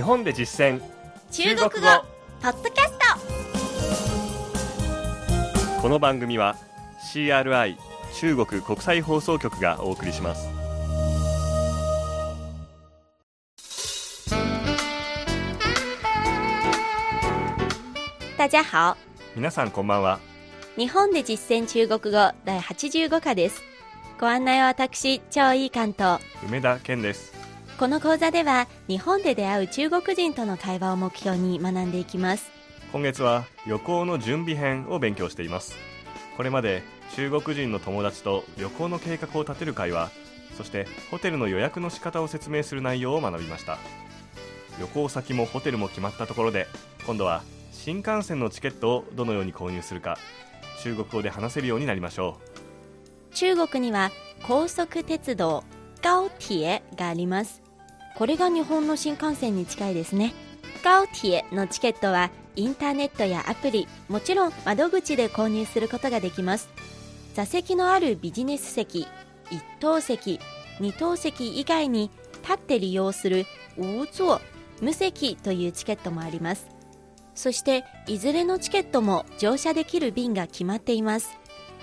日本で実践。中国語。ポッドキャスこの番組は CRI 中国国際放送局がお送りします。ト大家好。皆さんこんばんは。日本で実践中国語第85課です。ご案内は私張井関と梅田健ですこの講座では日本で出会う中国人との会話を目標に学んでいきます。今月は旅行の準備編を勉強しています。これまで中国人の友達と旅行の計画を立てる会話そしてホテルの予約の仕方を説明する内容を学びました。旅行先もホテルも決まったところで今度は新幹線のチケットをどのように購入するか中国語で話せるようになりましょ中国には高速鉄道高鐵がありますこれが日本の新幹線に近いですね。高鐵のチケットはインターネットやアプリもちろん窓口で購入することができます。座席のあるビジネス席一等席二等席以外に立って利用する無座無席というチケットもあります。そしていずれのチケットも乗車できる便が決まっています。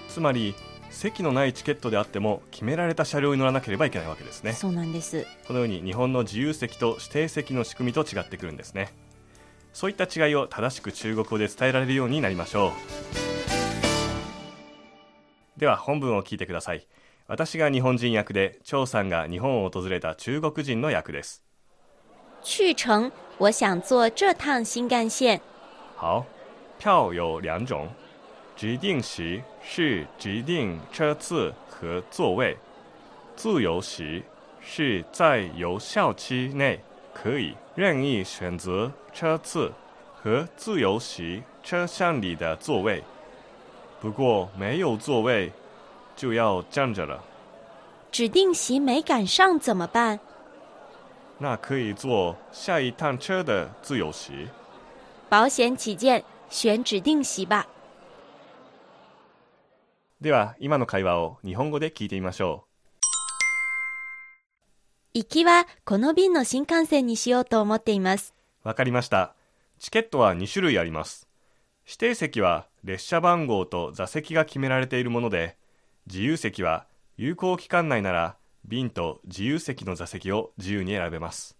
つまり席のないチケットであっても決められた車両に乗らなければいけないわけですね。そうなんです。このように日本の自由席と指定席の仕組みと違ってくるんですね。そういった違いを正しく中国語で伝えられるようになりましょう。では本文を聞いてください。私が日本人役で張さんが日本を訪れた中国人の役です。去程我想坐这趟新干线。好。票有两种指定席是指定车次和座位。自由席是在有效期内可以任意选择车次和自由席车厢里的座位。不过没有座位就要站着了。指定席没赶上怎么办？那可以坐下一趟车的自由席保险起见选指定席吧では今の会話を日本語で聞いてみましょ行きはこの便の新幹線にしようと思っています。うわかりました。チケットは2種類あります。指定席は列車番号と座席が決められているもので自由席は有効期間内なら便と自由席の座席を自由に選べます。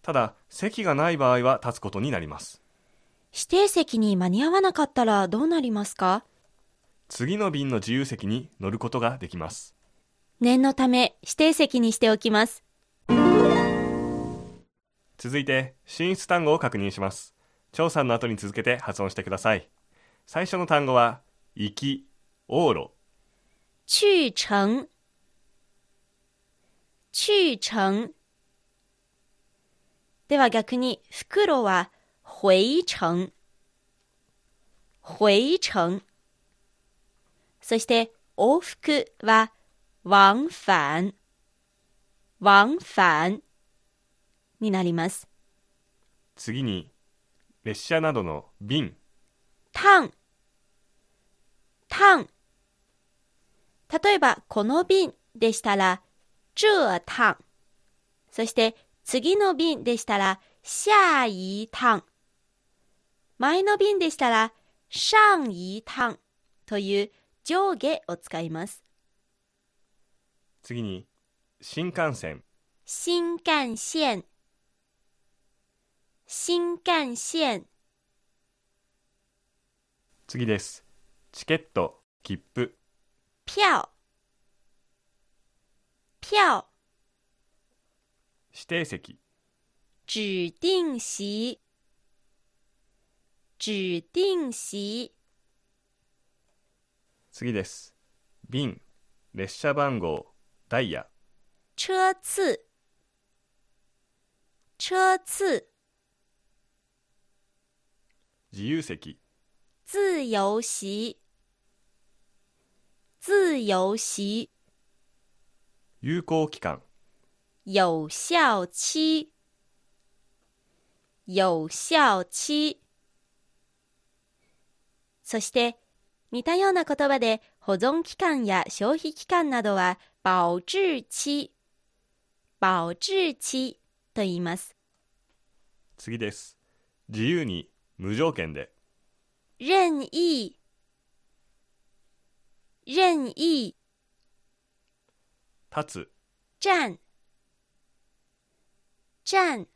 ただ席がない場合は立つことになります。指定席に間に合わなかったらどうなりますか？次の便の自由席に乗ることができます。念のため指定席にしておきます。続いて進出単語を確認します。張さんの後に続けて発音してください。最初の単語は行き往路去程去程では逆に袋は回程回程そして往復は往返往返になります。次に列車などの便。趟趟例えばこの便でしたら这趟そして次の便でしたら下一趟前の便でしたら上一趟という上下を使います。次に新幹線。新幹線。新幹線。次です。チケット。切符。票。票。指定席。指定席。指定席次です。便列車番号ダイヤ。車次車次自由席。自由席。自由席。有効期間。有效期。有效期。そして似たような言葉で保存期間や消費期間などは保質期保質期と言います。次です。自由に、無条件で。任意，任意。立つ、站，站。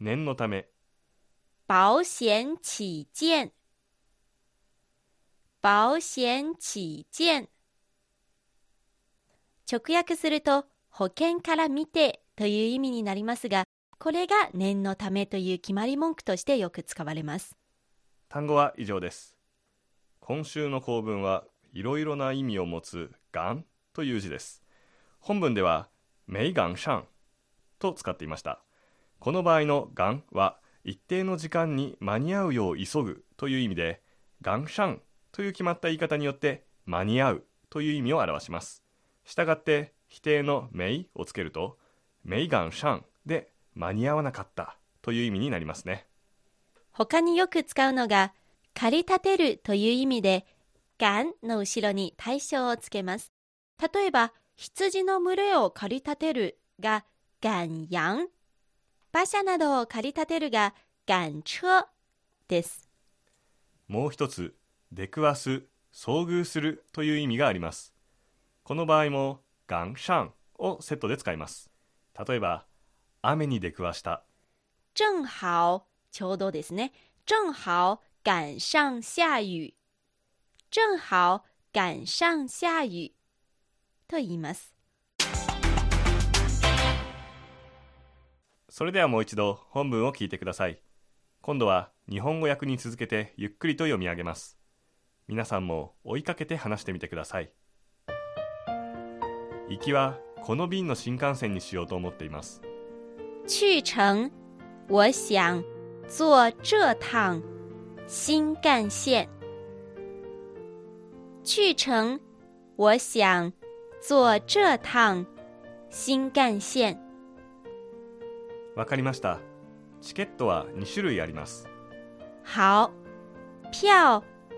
念のため、保险起见，保险起見直訳すると保険から見てという意味になりますが、これが念のためという決まり文句としてよく使われます。単語は以上です。今週の構文はいろいろな意味を持つ「願」という字です。本文では「メイガンシャン」と使っていました。この場合の「願」は一定の時間に間に合うよう急ぐという意味で「ガンシャン」という決まった言い方によって間に合うという意味を表します。したがって否定の「メイ」をつけると「メイガンシャン」で間に合わなかったという意味になりますね。他によく使うのが、駆り立てるという意味で、がんの後ろに対象をつけます。例えば、羊の群れを駆り立てるが、がんやん。馬車などを駆り立てるが、がん車です。もう一つ、出くわす、遭遇するという意味があります。この場合も、ガンシャンをセットで使います。例えば、雨に出くわした、正好、ちょうどですね。正好赶上下雨。正好赶上下雨。と言います。それではもう一度本文を聞いてください。今度は日本語訳に続けてゆっくりと読み上げます。皆さんも追いかけて話してみてください。行きはこの便の新幹線にしようと思っています。去程，我想坐这趟新干线。去程，我想坐这趟新干线。わかりました。チケットは2種類あります。好，票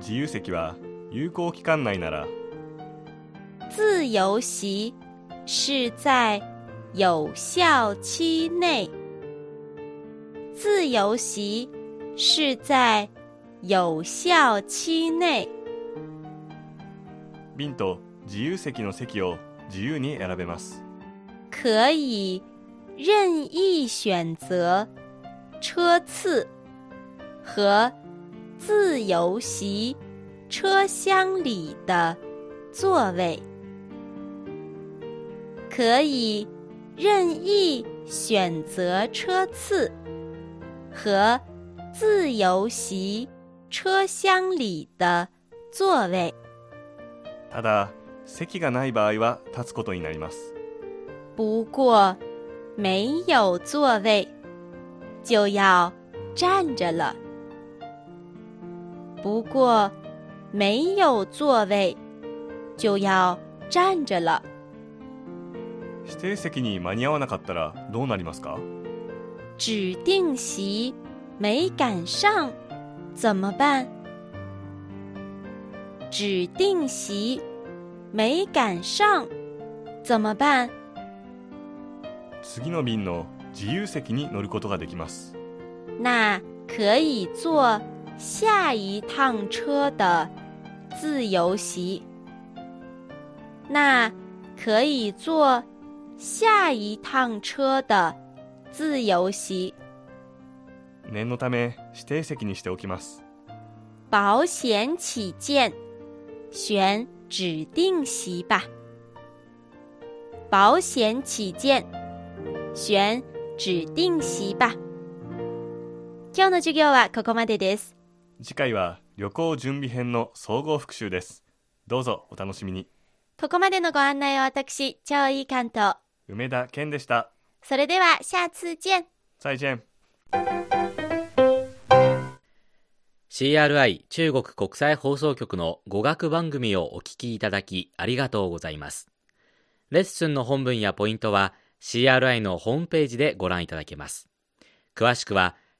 自由席は有効期間内なら自由席是在有效期内。自由席是在有效期内。便と自由席の席を自由に選べます可以任意选择车次和自由席车厢里的座位。可以任意选择车次和自由席车厢里的座位。ただ席がない場合は立つことになります不过没有座位，就要站着了。 不过没有座位，就要站着了。指定席に間に合わなかったらどうなりますか指定席没赶上，怎么办？指定席没赶上，怎么办？次の便の自由席に乗ることができます那可以坐 下一趟车的自由席。那可以坐下一趟车的自由席。念のため指定席にしておきます保险起见，选指定席吧。保险起见，選指定席吧。今日の授業はここまでです。次回は旅行準備編の総合復習ですどうぞお楽しみにここまでのご案内は私、超いい関東。梅田健でしたそれでは下次見。再见。CRI 中国国際放送局の語学番組をお聞きいただきありがとうございます。レッスンの本文やポイントは CRI のホームページでご覧いただけます。詳しくは